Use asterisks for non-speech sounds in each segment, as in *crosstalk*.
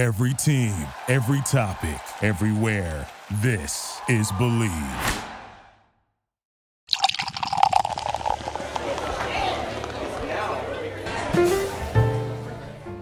Every team, every topic, everywhere. This is Bleav.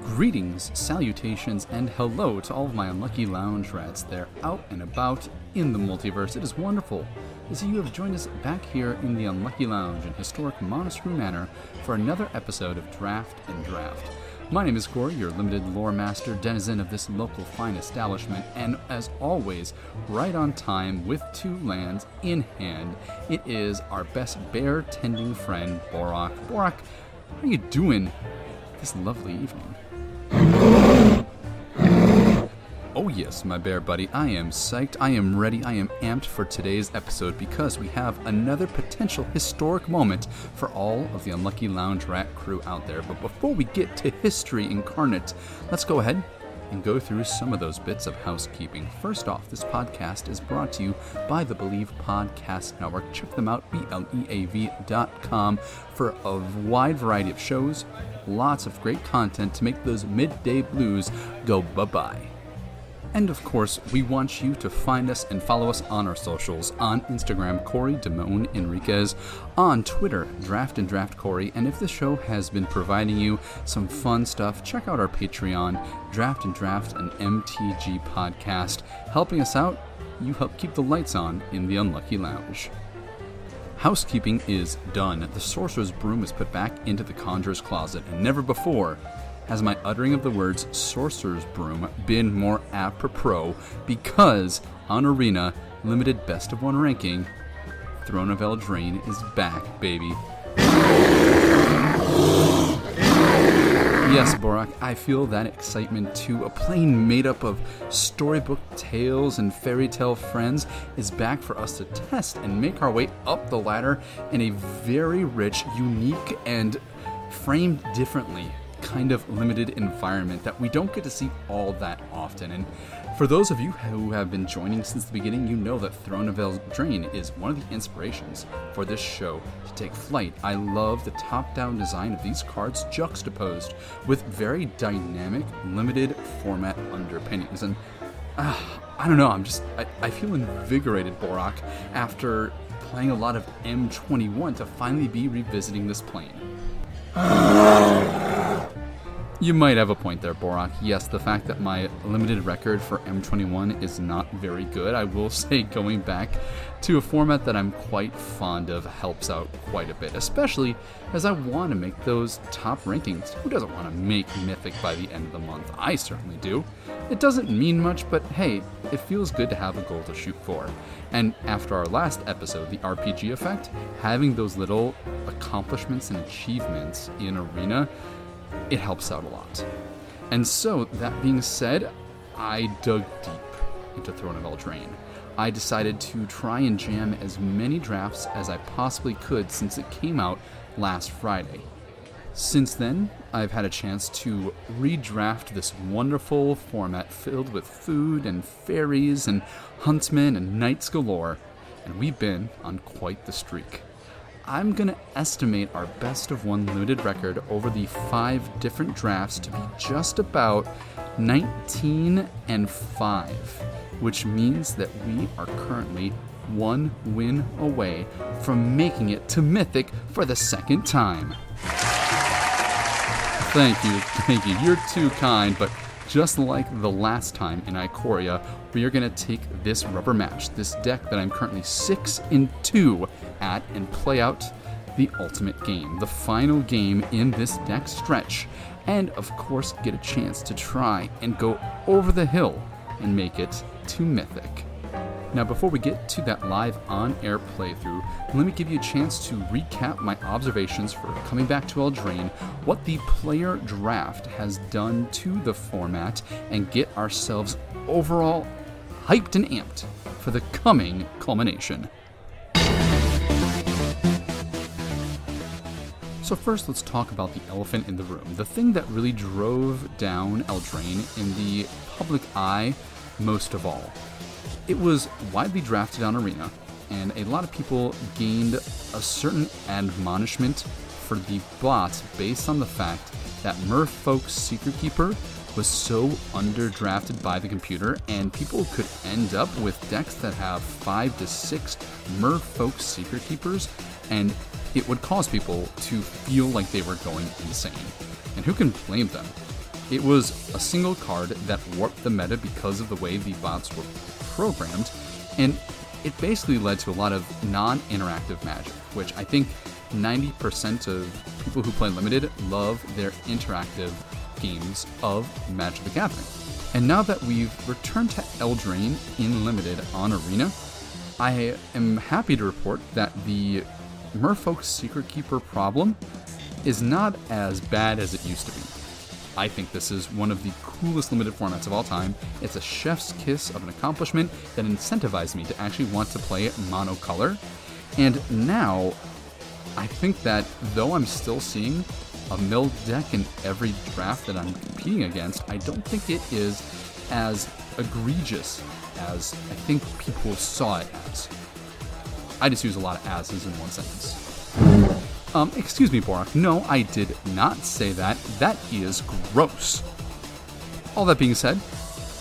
Greetings, salutations, and hello to all of my unlucky lounge rats. They're out and about in the multiverse. It is wonderful to see you have joined us back here in the Unlucky Lounge in historic Monastery Manor for another episode of Draft and Draft. My name is Corey, your limited lore master, denizen of this local fine establishment, and as always, right on time with two lands in hand, it is our best bear tending friend, Borak. Borak, how are you doing this lovely evening? Oh, yes, my bear buddy, I am psyched, I am ready, I am amped for today's episode because we have another potential historic moment for all of the Unlucky Lounge Rat crew out there. But before we get to history incarnate, let's go ahead and go through some of those bits of housekeeping. First off, this podcast is brought to you by the Bleav Podcast Network. Check them out, B L E A V.com, for a wide variety of shows, lots of great content to make those midday blues go bye bye. And of course, we want you to find us and follow us on our socials. On Instagram, Corey Damone Enriquez. On Twitter, Draft and Draft Corey. And if the show has been providing you some fun stuff, check out our Patreon, Draft and Draft, an MTG podcast. Helping us out, you help keep the lights on in the Unlucky Lounge. Housekeeping is done. The Sorcerer's Broom is put back into the Conjurer's Closet, and never before has my uttering of the words Sorcerer's Broom been more apropos because on Arena, limited best of one ranking, Throne of Eldraine is back, baby. Yes, Borak, I feel that excitement too. A plane made up of storybook tales and fairy tale friends is back for us to test and make our way up the ladder in a very rich, unique, and framed differently kind of limited environment that we don't get to see all that often. And for those of you who have been joining since the beginning, you know that Throne of Eldraine is one of the inspirations for this show to take flight. I love the top down design of these cards juxtaposed with very dynamic, limited format underpinnings. And uh, I don't know, I'm just, I, I feel invigorated, Borak, after playing a lot of M21 to finally be revisiting this plane. You might have a point there, Borak. Yes, the fact that my limited record for M21 is not very good, I will *laughs* say going back to a format that I'm quite fond of helps out quite a bit, especially as I want to make those top rankings. Who doesn't want to make Mythic by the end of the month? I certainly do. It doesn't mean much, but hey, it feels good to have a goal to shoot for. And after our last episode, the RPG effect, having those little accomplishments and achievements in Arena it helps out a lot. And so, that being said, I dug deep into Throne of Eldraine. I decided to try and jam as many drafts as I possibly could since it came out last Friday. Since then, I've had a chance to redraft this wonderful format filled with food and fairies and huntsmen and knights galore, and we've been on quite the streak. I'm going to estimate our best of one limited record over the five different drafts to be just about 19 and 5, which means that we are currently one win away from making it to Mythic for the second time. Thank you, thank you. You're too kind, but just like the last time in Ikoria, we are going to take this rubber match, this deck that I'm currently 6 in 2 at, and play out the ultimate game, the final game in this deck stretch, and of course get a chance to try and go over the hill and make it to Mythic. Now, before we get to that live on air playthrough, let me give you a chance to recap my observations for coming back to Eldraine, what the player draft has done to the format, and get ourselves overall hyped and amped for the coming culmination. So, first, let's talk about the elephant in the room. The thing that really drove down Eldraine in the public eye most of all. It was widely drafted on Arena, and a lot of people gained a certain admonishment for the bot based on the fact that Merfolk's Secret Keeper was so underdrafted by the computer, and people could end up with decks that have five to six Merfolk Secret Keepers, and it would cause people to feel like they were going insane. And who can blame them? It was a single card that warped the meta because of the way the bots were programmed, and it basically led to a lot of non interactive magic, which I think 90% of people who play Limited love their interactive games of Magic the Gathering. And now that we've returned to Eldraine in Limited on Arena, I am happy to report that the Merfolk Secret Keeper problem is not as bad as it used to be. I think this is one of the coolest limited formats of all time. It's a chef's kiss of an accomplishment that incentivized me to actually want to play monocolor. And now, I think that though I'm still seeing a mill deck in every draft that I'm competing against, I don't think it is as egregious as I think people saw it as. I just use a lot of as's in one sentence. Um, excuse me, Borak. No, I did not say that. That is gross. All that being said,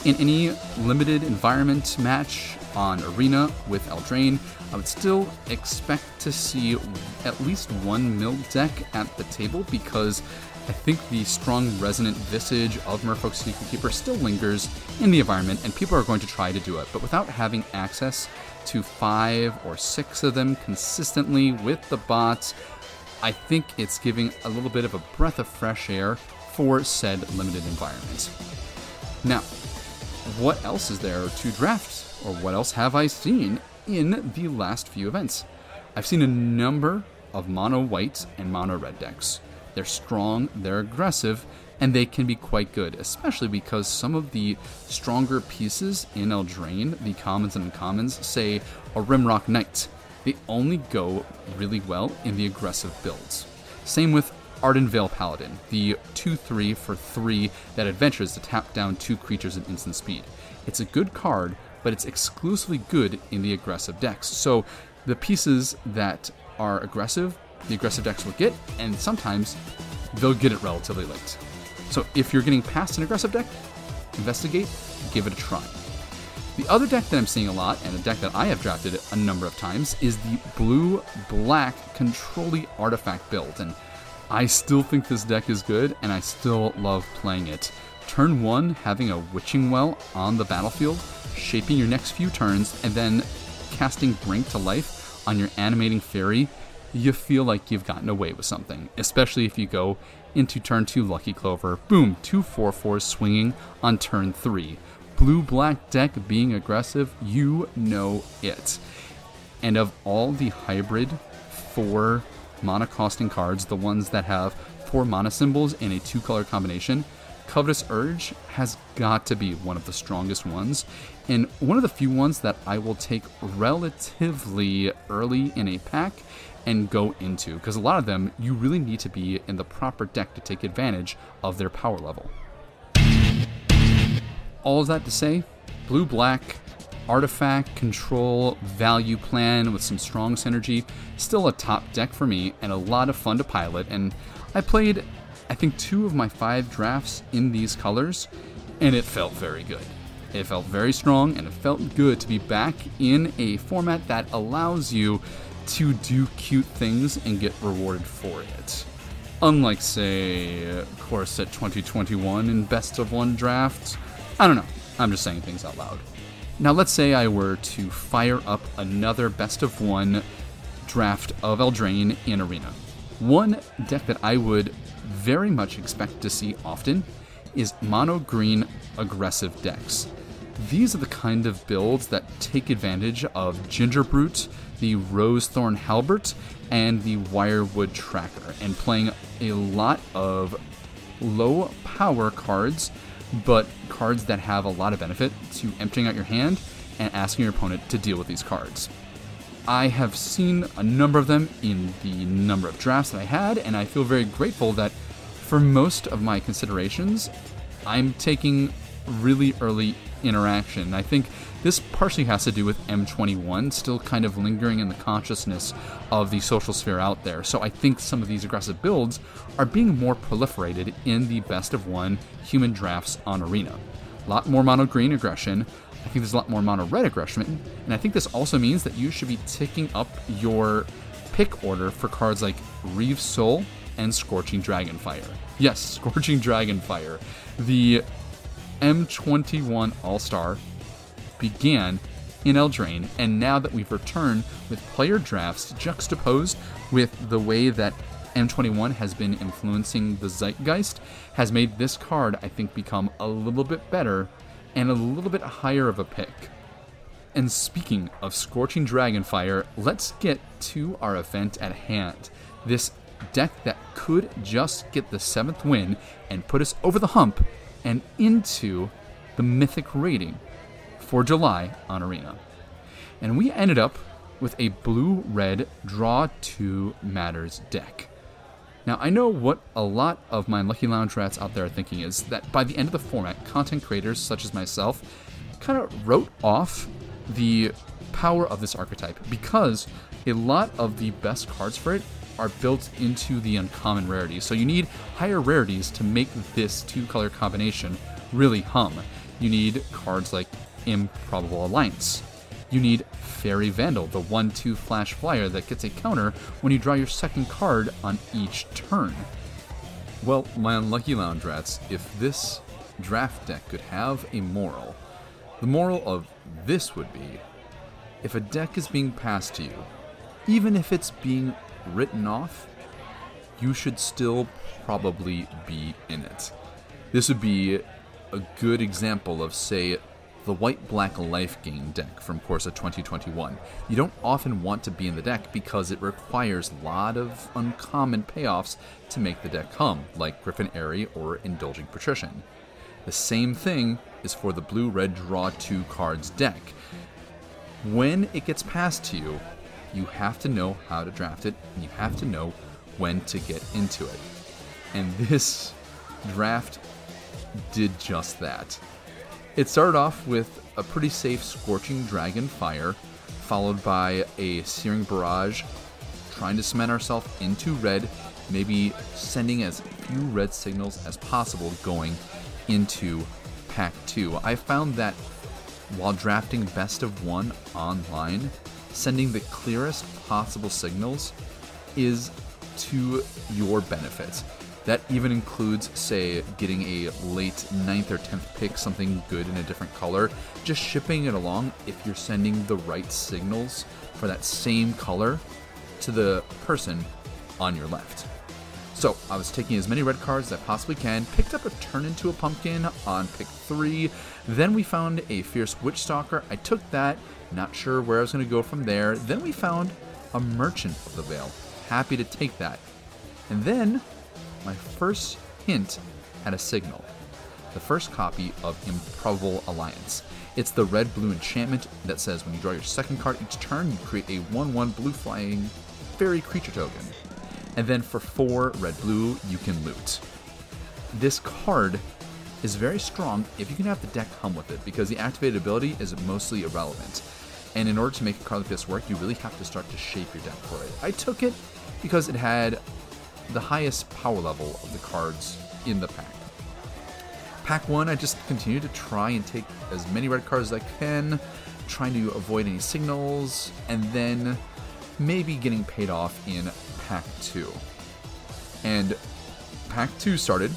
in any limited environment match on Arena with Eldraine, I would still expect to see at least one mill deck at the table because I think the strong resonant visage of Merfolk Secret Keeper still lingers in the environment and people are going to try to do it, but without having access to five or six of them consistently with the bots, I think it's giving a little bit of a breath of fresh air for said limited environment. Now, what else is there to draft, or what else have I seen in the last few events? I've seen a number of mono white and mono red decks. They're strong, they're aggressive, and they can be quite good, especially because some of the stronger pieces in Eldraine, the commons and uncommons, say a Rimrock Knight, they only go really well in the aggressive builds. Same with Ardenvale Paladin, the 2 3 for 3 that adventures to tap down two creatures at instant speed. It's a good card, but it's exclusively good in the aggressive decks. So the pieces that are aggressive, the aggressive decks will get, and sometimes they'll get it relatively late. So if you're getting past an aggressive deck, investigate, give it a try. The other deck that I'm seeing a lot, and a deck that I have drafted a number of times, is the blue black Controlly Artifact build. And I still think this deck is good, and I still love playing it. Turn 1, having a Witching Well on the battlefield, shaping your next few turns, and then casting Bring to life on your animating fairy, you feel like you've gotten away with something, especially if you go into turn 2 Lucky Clover, boom, two 4 4s swinging on turn 3. Blue black deck being aggressive, you know it. And of all the hybrid four mana costing cards, the ones that have four mana symbols in a two color combination, Covetous Urge has got to be one of the strongest ones, and one of the few ones that I will take relatively early in a pack and go into, because a lot of them you really need to be in the proper deck to take advantage of their power level. All of that to say, blue black, artifact, control, value plan with some strong synergy, still a top deck for me and a lot of fun to pilot. And I played, I think, two of my five drafts in these colors, and it felt very good. It felt very strong, and it felt good to be back in a format that allows you to do cute things and get rewarded for it. Unlike, say, Core Set 2021 in Best of One drafts, I don't know. I'm just saying things out loud. Now, let's say I were to fire up another Best of One draft of Eldraine in Arena. One deck that I would very much expect to see often is mono green aggressive decks. These are the kind of builds that take advantage of Gingerbrute, the Rosethorn Halberd, and the Wildwood Tracker, and playing a lot of low power cards, but cards that have a lot of benefit to emptying out your hand and asking your opponent to deal with these cards. I have seen a number of them in the number of drafts that I had, and I feel very grateful that for most of my considerations, I'm taking really early interaction. I think this partially has to do with M21 still kind of lingering in the consciousness of the social sphere out there. So I think some of these aggressive builds are being more proliferated in the best of one human drafts on Arena. A lot more mono green aggression. I think there's a lot more mono red aggression. And I think this also means that you should be ticking up your pick order for cards like Reave Soul and Scorching Dragonfire. Yes, *laughs* Scorching Dragonfire. The M21 All Star began in Eldraine, and now that we've returned with player drafts juxtaposed with the way that M21 has been influencing the zeitgeist, has made this card, I think, become a little bit better and a little bit higher of a pick. And speaking of Scorching Dragonfire, let's get to our event at hand. This deck that could just get the seventh win and put us over the hump and into the mythic rating for July on Arena. And we ended up with a blue red draw 2 matters deck. Now, I know what a lot of my Lucky Lounge rats out there are thinking is that by the end of the format, content creators such as myself kind of wrote off the power of this archetype because a lot of the best cards for it are built into the uncommon rarities. So you need higher rarities to make this two color combination really hum. You need cards like Improbable Alliance. You need Faerie Vandal, the 1 2 flash flyer that gets a counter when you draw your second card on each turn. Well, my unlucky lounge rats, if this draft deck could have a moral, the moral of this would be if a deck is being passed to you, even if it's being written off, you should still probably be in it. This would be a good example of, say, the white black life gain deck from Core Set 2021. You don't often want to be in the deck because it requires a lot of uncommon payoffs to make the deck hum, like Griffin Aerie or Indulging Patrician. The same thing is for the blue red draw two cards deck. When it gets passed to you, you have to know how to draft it and you have to know when to get into it. And this draft did just that. It started off with a pretty safe Scorching Dragon Fire, followed by a Searing Barrage, trying to cement ourselves into red, maybe sending as few red signals as possible going into Pack 2. I found that while drafting Best of One online, sending the clearest possible signals is to your benefit. That even includes, say, getting a late 9th or 10th pick, something good in a different color, just shipping it along if you're sending the right signals for that same color to the person on your left. So I was taking as many red cards as I possibly can, picked up a Turn into a Pumpkin on pick three. Then we found a Fierce Witch Stalker. I took that, not sure where I was going to go from there. Then we found a Merchant of the Veil. Happy to take that. And then my first hint had a signal. The first copy of Improbable Alliance. It's the red blue enchantment that says when you draw your second card each turn, you create a 1 1 blue flying fairy creature token and then for four red blue, you can loot. This card is very strong if you can have the deck hum with it, because the activated ability is mostly irrelevant. And in order to make a card like this work, you really have to start to shape your deck for it. I took it because it had the highest power level of the cards in the pack. Pack 1, I just continue to try and take as many red cards as I can, trying to avoid any signals, and then maybe getting paid off in Pack 2. And Pack 2 started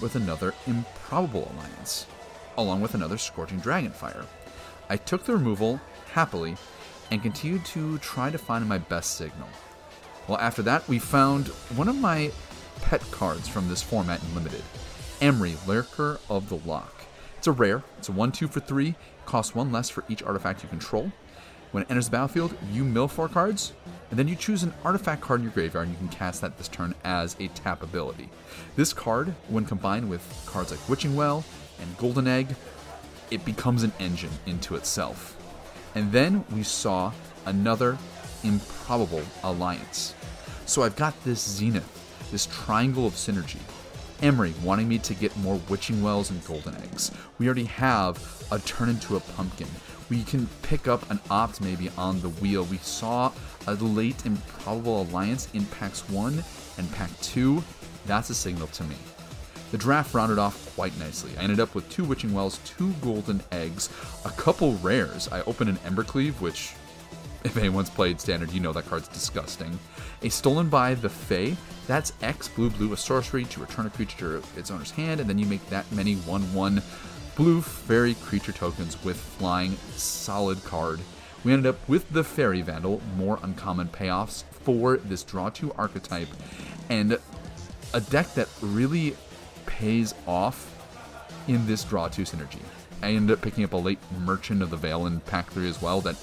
with another Improbable Alliance, along with another Scorching Dragonfire. I took the removal happily and continued to try to find my best signal. Well, after that, we found one of my pet cards from this format in Limited Emry, Lurker of the Loch. It's a rare, it's a 1 2 for 3, costs 1 less for each artifact you control. When it enters the battlefield, you mill 4 cards, and then you choose an artifact card in your graveyard and you can cast that this turn as a tap ability. This card, when combined with cards like Witching Well and Golden Egg, it becomes an engine into itself. And then we saw another improbable alliance. So I've got this Zenith, this triangle of synergy. Emry wanting me to get more witching wells and golden eggs. We already have a turn into a pumpkin. We can pick up an opt maybe on the wheel. We saw a late improbable alliance in packs 1 and pack 2. That's a signal to me. The draft rounded off quite nicely. I ended up with two Witching Wells, two Golden Eggs, a couple rares. I opened an Embercleave, which, *laughs* if anyone's played Standard, you know that card's disgusting. A Stolen by the Fae, that's X blue blue, a sorcery to return a creature to its owner's hand, and then you make that many 1 1 blue fairy creature tokens with flying. Solid card. We ended up with the Faerie Vandal, more uncommon payoffs for this draw 2 archetype, and a deck that really pays off in this draw 2 synergy. I ended up picking up a late Merchant of the Veil in pack 3 as well that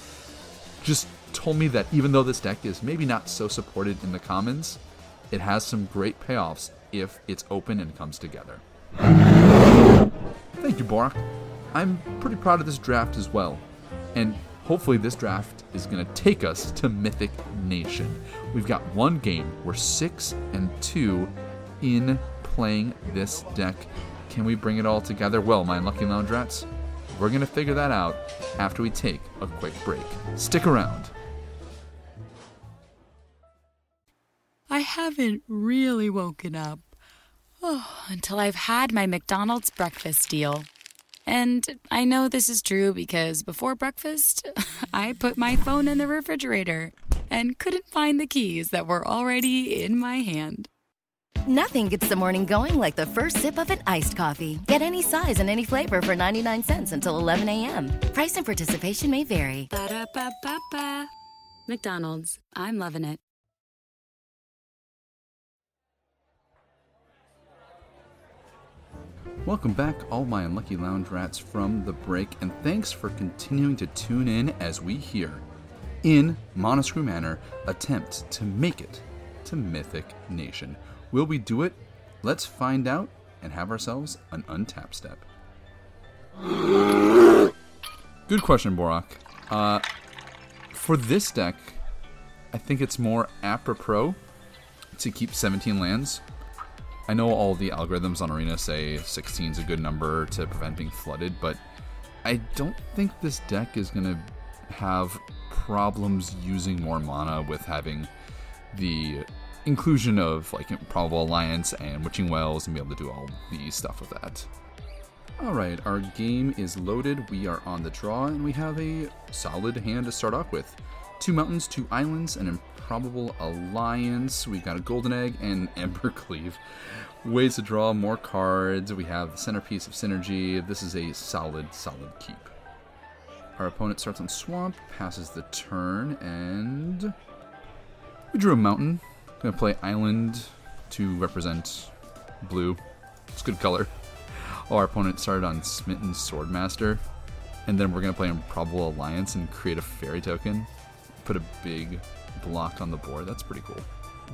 just told me that even though this deck is maybe not so supported in the commons, it has some great payoffs if it's open and comes together. Thank you, Borak. I'm pretty proud of this draft as well. And hopefully, this draft is going to take us to Mythic Nation. We've got one game. We're 6 and 2 in playing this deck. Can we bring it all together? Well, my Unlucky Lounge Rats, we're going to figure that out after we take a quick break. Stick around. I haven't really woken up. Oh, until I've had my McDonald's breakfast deal. And I know this is true because before breakfast, *laughs* I put my phone in the refrigerator and couldn't find the keys that were already in my hand. Nothing gets the morning going like the first sip of an iced coffee. Get any size and any flavor for 99 cents until 11 a.m. Price and participation may vary. Ba-da-ba-ba-ba. McDonald's. I'm loving it. Welcome back, all my unlucky lounge rats from the break, and thanks for continuing to tune in as we here, in Monoscrew Manor, attempt to make it to Mythic Nation. Will we do it? Let's find out and have ourselves an untap step. Good question, Borak. Uh, for this deck, I think it's more apropos to keep 17 lands. I know all the algorithms on Arena say 16 is a good number to prevent being flooded, but I don't think this deck is going to have problems using more mana with having the inclusion of like Improbable Alliance and Witching Wells and be able to do all the stuff with that. Alright, our game is loaded, we are on the draw, and we have a solid hand to start off with. Two mountains, two islands, an improbable alliance. We've got a golden egg and *laughs* Embercleave. Ways to draw more cards. We have the centerpiece of synergy. This is a solid, solid keep. Our opponent starts on swamp, passes the turn, and we drew a mountain. Gonna play island to represent blue. It's a good color. Our opponent started on Smitten Swordmaster, and then we're gonna play Improbable Alliance and create a fairy token. Put a big block on the board. That's pretty cool.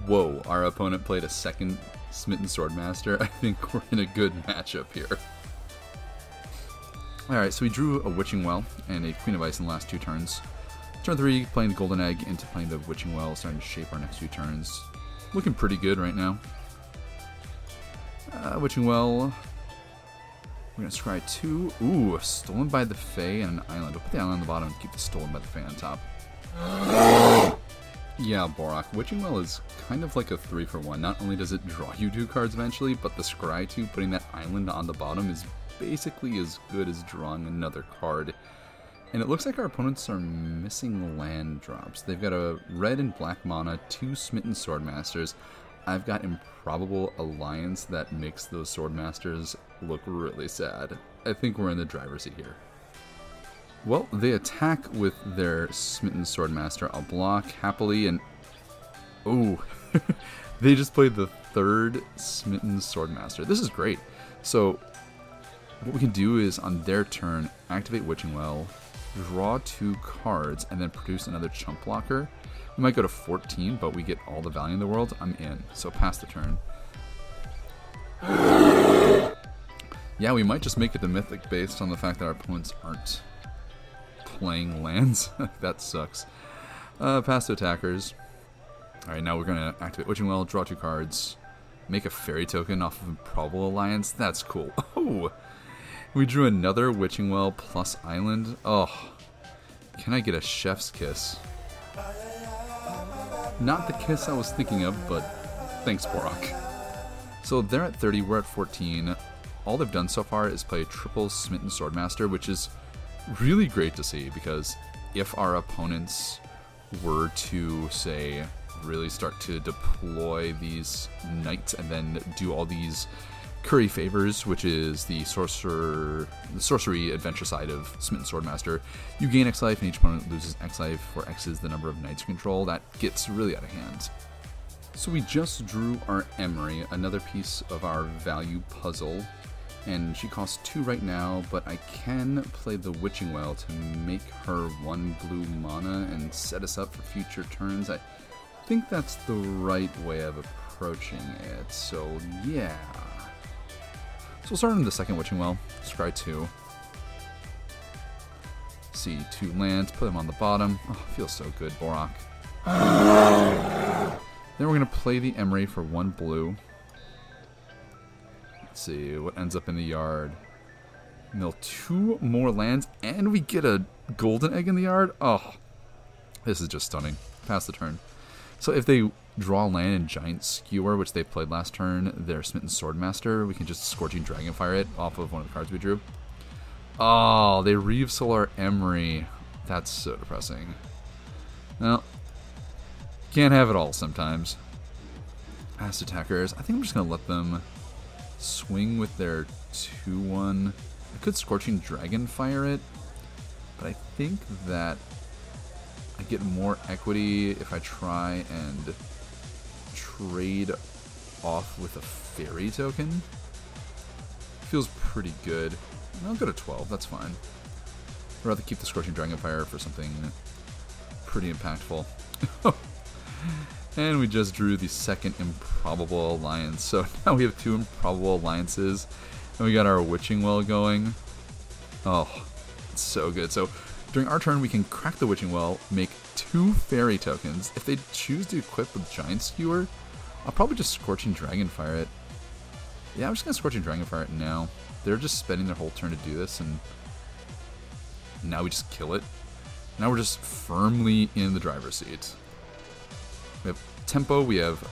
Whoa, our opponent played a second Smitten Swordmaster. *laughs* I think we're in a good matchup here. Alright, so we drew a Witching Well and a Queen of Ice in the last two turns. Turn 3, playing the Golden Egg into playing the Witching Well, starting to shape our next few turns. Looking pretty good right now. Uh, Witching Well. We're gonna scry 2. Ooh, Stolen by the Fae and an island. We'll put the island on the bottom and keep the Stolen by the Fae on top. Yeah, Borak. Witching Well is kind of like a 3 for 1. Not only does it draw you two cards eventually, but the Scry 2, putting that island on the bottom, is basically as good as drawing another card. And it looks like our opponents are missing land drops. They've got a red and black mana, two Smitten Swordmasters. I've got Improbable Alliance that makes those Swordmasters look really sad. I think we're in the driver's seat here. Well, they attack with their Smitten Swordmaster. I'll block happily and. Oh, *laughs* they just played the third Smitten Swordmaster. This is great. So, what we can do is on their turn, activate Witching Well, draw two cards, and then produce another chump blocker. We might go to 14, but we get all the value in the world. I'm in. So, pass the turn. *gasps* Yeah, we might just make it the mythic based on the fact that our opponents aren't playing lands. *laughs* that sucks. Uh, pass to attackers. Alright, now we're going to activate Witching Well, draw two cards. make a fairy token off of Improbable Alliance. That's cool. *laughs* Oh, we drew another Witching Well plus Island. Oh, can I get a chef's kiss? Not the kiss I was thinking of, but thanks, Borak. So they're at 30, we're at 14. All they've done so far is play triple Smitten Swordmaster, which is really great to see because if our opponents were to, say, really start to deploy these knights and then do all these curry favors, which is the sorcerer, the sorcery adventure side of Smitten Swordmaster. You gain X life, and each opponent loses X life, where X is the number of knights you control. That gets really out of hand. So we just drew our Emry, another piece of our value puzzle, and she costs two right now, but I can play the Witching Well to make her one blue mana and set us up for future turns. I think that's the right way of approaching it, so yeah. So we'll start on the second Witching Well, scry two. See two lands, put them on the bottom. Oh, feels so good, Borak. Then we're going to play the Emry for one blue. Let's see what ends up in the yard. Mill two more lands, and we get a golden egg in the yard. Oh, this is just stunning. Pass the turn. So if they draw land and Giant Skewer, which they played last turn, their Smitten Swordmaster, we can just Scorching Dragonfire it off of one of the cards we drew. Oh, they Reeve Solar Emry. That's so depressing. Well, can't have it all sometimes. Fast attackers. I think I'm just going to let them swing with their 2-1. I could Scorching Dragon fire it, but I think that I get more equity if I try and trade off with a fairy token. Feels pretty good. I'll go to 12, that's fine. I'd rather keep the Scorching Dragon Fire for something pretty impactful. *laughs* And we just drew the second improbable alliance. So *laughs* now we have two improbable alliances. And we got our Witching Well going. Oh, it's so good. So during our turn, we can crack the Witching Well, make two fairy tokens. If they choose to equip with Giant Skewer, I'll probably just Scorching Dragonfire it. Yeah, I'm just to Scorching Dragonfire it now. They're just spending their whole turn to do this, and now we just kill it. Now we're just firmly in the driver's seat. We have tempo, we have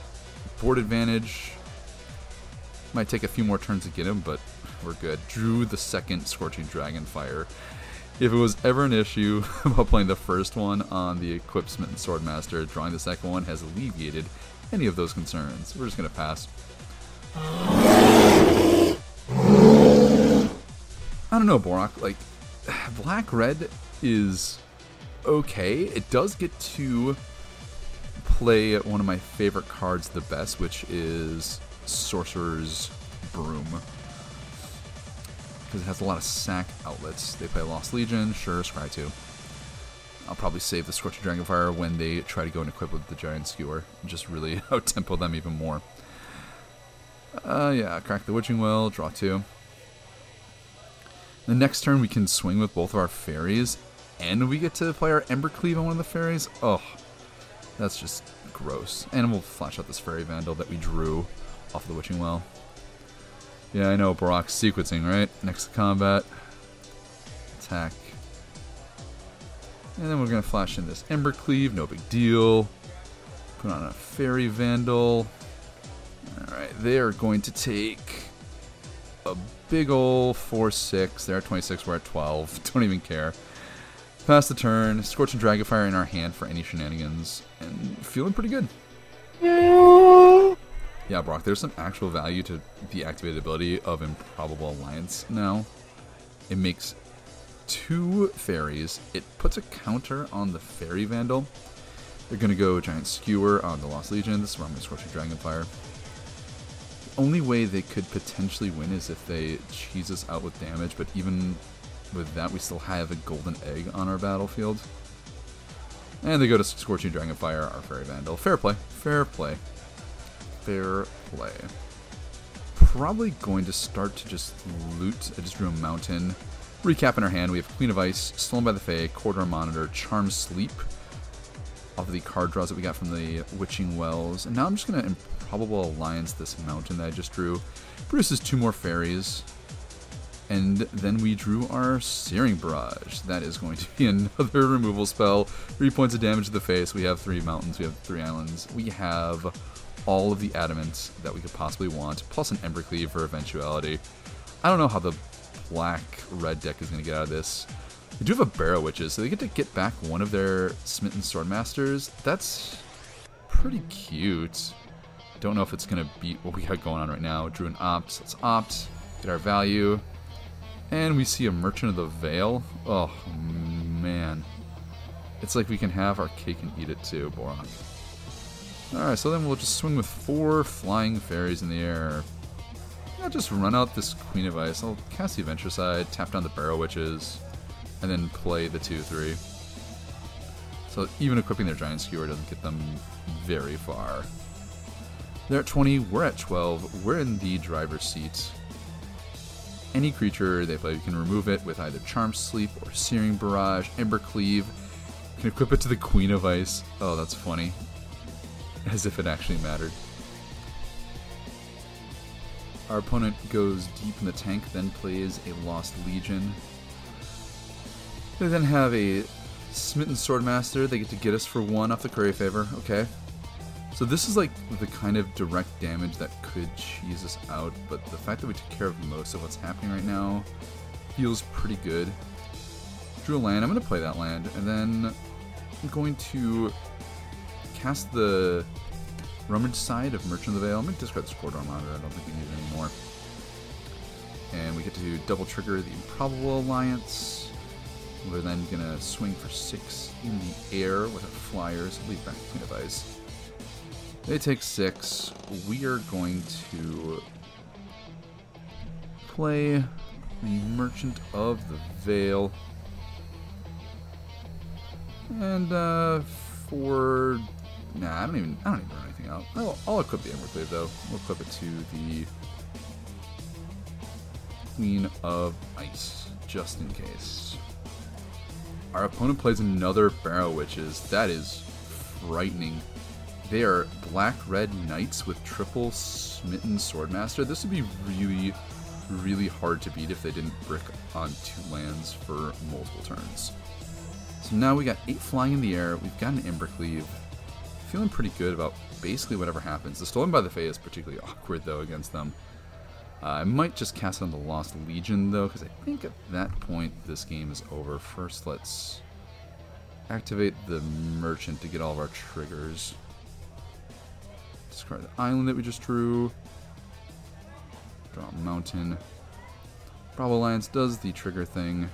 board advantage. Might take a few more turns to get him, but we're good. Drew the second Scorching Dragonfire. If it was ever an issue *laughs* about playing the first one on the Equip Smitten Swordmaster, drawing the second one has alleviated any of those concerns. We're just to pass. I don't know, Borak. Like, *sighs* Black Red is okay. It does get to play one of my favorite cards the best, which is Sorcerer's Broom. Because it has a lot of sack outlets. They play Lost Legion, sure, Scry 2. I'll probably save the Scorching Dragonfire when they try to go and equip with the Giant Skewer. And just really *laughs* out-tempo them even more. Uh, yeah, crack the Witching Well, draw two. The next turn we can swing with both of our fairies, and we get to play our Embercleave on one of the fairies. Oh, that's just gross. And we'll flash out this Faerie Vandal that we drew off of the Witching Well. Yeah, I know, Borak's sequencing, right? Next combat. Attack. And then we're going to flash in this Embercleave, no big deal. Put on a Faerie Vandal. Alright, they are going to take a big ol' 4-6. They're at 26, we're at 12. *laughs* Don't even care. Pass the turn, Scorching Dragonfire in our hand for any shenanigans, and feeling pretty good. Yeah, Brock, there's some actual value to the activated ability of Improbable Alliance now. It makes two fairies. It puts a counter on the Faerie Vandal. They're going to go Giant Skewer on the Lost Legion. This is where I'm going to Scorching Dragonfire. The only way they could potentially win is if they cheese us out with damage, but even with that, we still have a golden egg on our battlefield. And they go to Scorching Dragonfire, our Faerie Vandal. Fair play. Fair play. Fair play. Probably going to start to just loot. I just drew a mountain. Recap in our hand, we have Queen of Ice, Stolen by the Fae, Corridor Monitor, Charmed Sleep. of the card draws that we got from the Witching Wells. And now I'm just going to Improbable Alliance this mountain that I just drew. Bruce's two more fairies. And then we drew our Searing Barrage. That is going to be *laughs* another removal spell. Three points of damage to the face. We have three mountains. We have three islands. We have all of the adamant that we could possibly want, plus an Embercleave for eventuality. I don't know how the black red deck is going to get out of this. They do have a Barrow Witches, so they get to get back one of their Smitten Swordmasters. That's pretty cute. Don't know if it's going to beat what we got going on right now. Drew an Opt. Let's opt. Get our value. And we see a Merchant of the Veil. Oh, man. It's like we can have our cake and eat it too, Boron. Alright, so then we'll just swing with four flying fairies in the air. I'll just run out this Queen of Ice. I'll cast the Adventure Side, tap down the Barrow Witches, and then play the 2-3. So even equipping their Giant Skewer doesn't get them very far. They're at 20, we're at 12, we're in the driver's seat. Any creature they play, you can remove it with either Charmed Sleep or Searing Barrage, Ember Cleave. Can equip it to the Queen of Ice. Oh, that's funny. *laughs* As if it actually mattered. Our opponent goes deep in the tank, then plays a Lost Legion. They then have a Smitten Swordmaster. They get to get us for one off the Curry Favor. Okay. So this is like the kind of direct damage that could cheese us out, but the fact that we took care of most of what's happening right now feels pretty good. Drew a land. I'm going to play that land, and then I'm going to cast the Rummage side of Merchant of the Veil. I'm going to discard this Corridor Monitor. I don't think we need it anymore. And we get to double trigger the Improbable Alliance. We're then going to swing for six in the air with our flyers. Leave back Queen of Ice. They take six. We are going to play the Merchant of the Veil. And uh, for nah, I don't even I don't even run anything out. I'll, I'll equip the Embercleave though. We'll equip it to the Queen of Ice, just in case. Our opponent plays another Barrow Witches. That is frightening. They are black red knights with triple smitten swordmaster. This would be really, really hard to beat if they didn't brick on two lands for multiple turns. So now we got eight flying in the air. We've got an Embercleave. Feeling pretty good about basically whatever happens. The Stolen by the Fae is particularly awkward though against them. Uh, I might just cast on the Lost Legion though, because I think at that point this game is over. First, let's activate the Merchant to get all of our triggers. Discard the island that we just drew. Draw a mountain. Bravo Alliance does the trigger thing.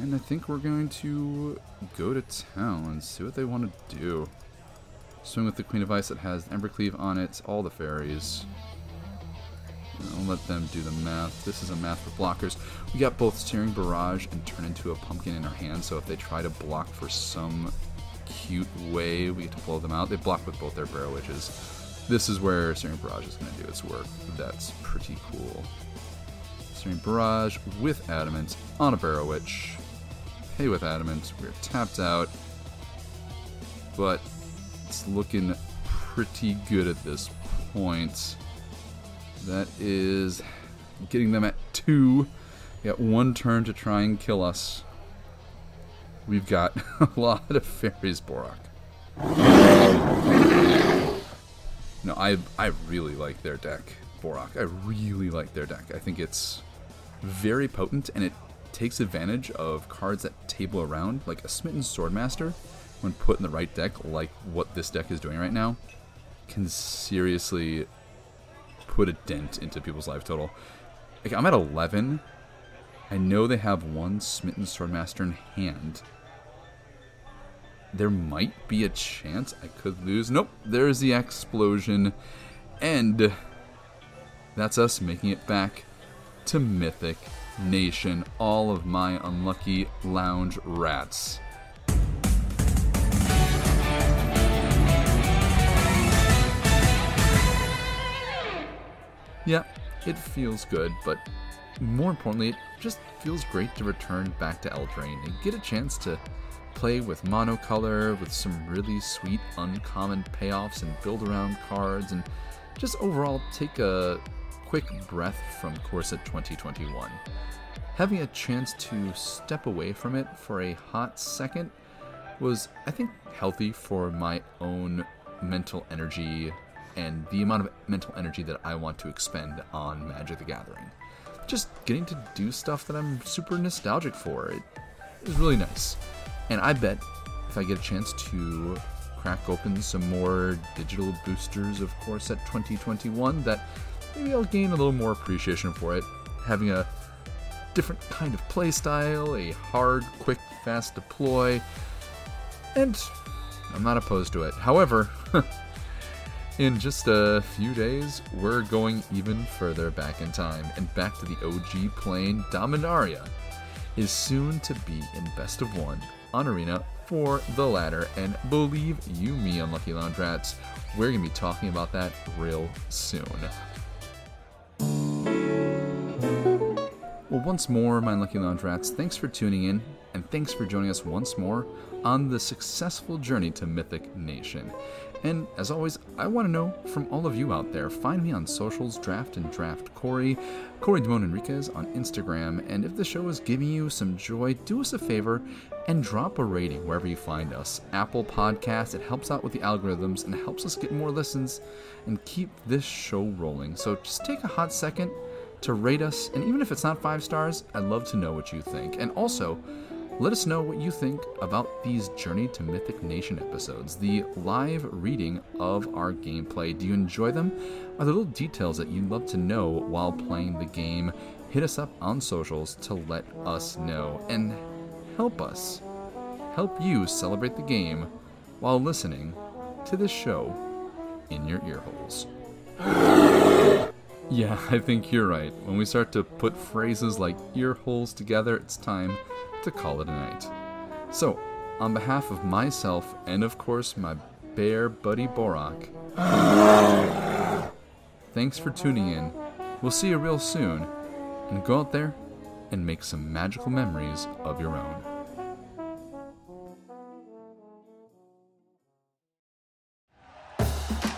And I think we're going to go to town and see what they want to do. Swing with the Queen of Ice that has Embercleave on it, all the fairies. I'll let them do the math. This is a math for blockers. We got both Searing Barrage and Turn into a Pumpkin in our hand, so if they try to block for some cute way, we get to blow them out. They block with both their Barrow Witches. This is where Searing Barrage is going to do its work. That's pretty cool. Searing Barrage with Adamant on a Barrow Witch. Pay with Adamant. We're tapped out. But it's looking pretty good at this point. That is getting them at two. We got one turn to try and kill us. We've got *laughs* a lot of fairies, Borak. No, I I really like their deck, Borak. I really like their deck. I think it's very potent and it takes advantage of cards that table around, like a Smitten Swordmaster, when put in the right deck, like what this deck is doing right now, can seriously put a dent into people's life total. Like, I'm at 11. I know they have one Smitten Swordmaster in hand. There might be a chance I could lose. Nope, there's the explosion. And that's us making it back to Mythic Nation. All of my unlucky lounge rats. Yeah, it feels good, but more importantly, it just feels great to return back to Eldraine and get a chance to play with monocolor with some really sweet uncommon payoffs and build around cards and just overall take a quick breath from Core Set 2021. Having a chance to step away from it for a hot second was, I think, healthy for my own mental energy and the amount of mental energy that I want to expend on Magic the Gathering. Just getting to do stuff that I'm super nostalgic for. It is really nice. And I bet if I get a chance to crack open some more digital boosters of course, at 2021 that maybe I'll gain a little more appreciation for it. Having a different kind of playstyle, a hard, quick, fast deploy, and I'm not opposed to it. However, *laughs* in just a few days, we're going even further back in time and back to the OG plane. Dominaria is soon to be in Best of One on Arena for the latter, and believe you me, Unlucky Laundrats, we're going to be talking about that real soon. Well, once more, my Unlucky Laundrats, thanks for tuning in, and thanks for joining us once more on the successful journey to Mythic Nation. And as always, I want to know from all of you out there. Find me on socials, Draft and Draft Corey, Corey Damone Enriquez on Instagram. And if the show is giving you some joy, do us a favor and drop a rating wherever you find us. Apple Podcast, it helps out with the algorithms and helps us get more listens and keep this show rolling. So just take a hot second to rate us, and even if it's not five stars, I'd love to know what you think. And also, let us know what you think about these Journey to Mythic Nation episodes, the live reading of our gameplay. Do you enjoy them? Are there little details that you'd love to know while playing the game? Hit us up on socials to let us know and help us help you celebrate the game while listening to this show in your earholes. *gasps* Yeah, I think you're right. When we start to put phrases like ear holes together, it's time to call it a night. So, on behalf of myself and of course my bear buddy Borak, *gasps* thanks for tuning in. We'll see you real soon, and go out there and make some magical memories of your own.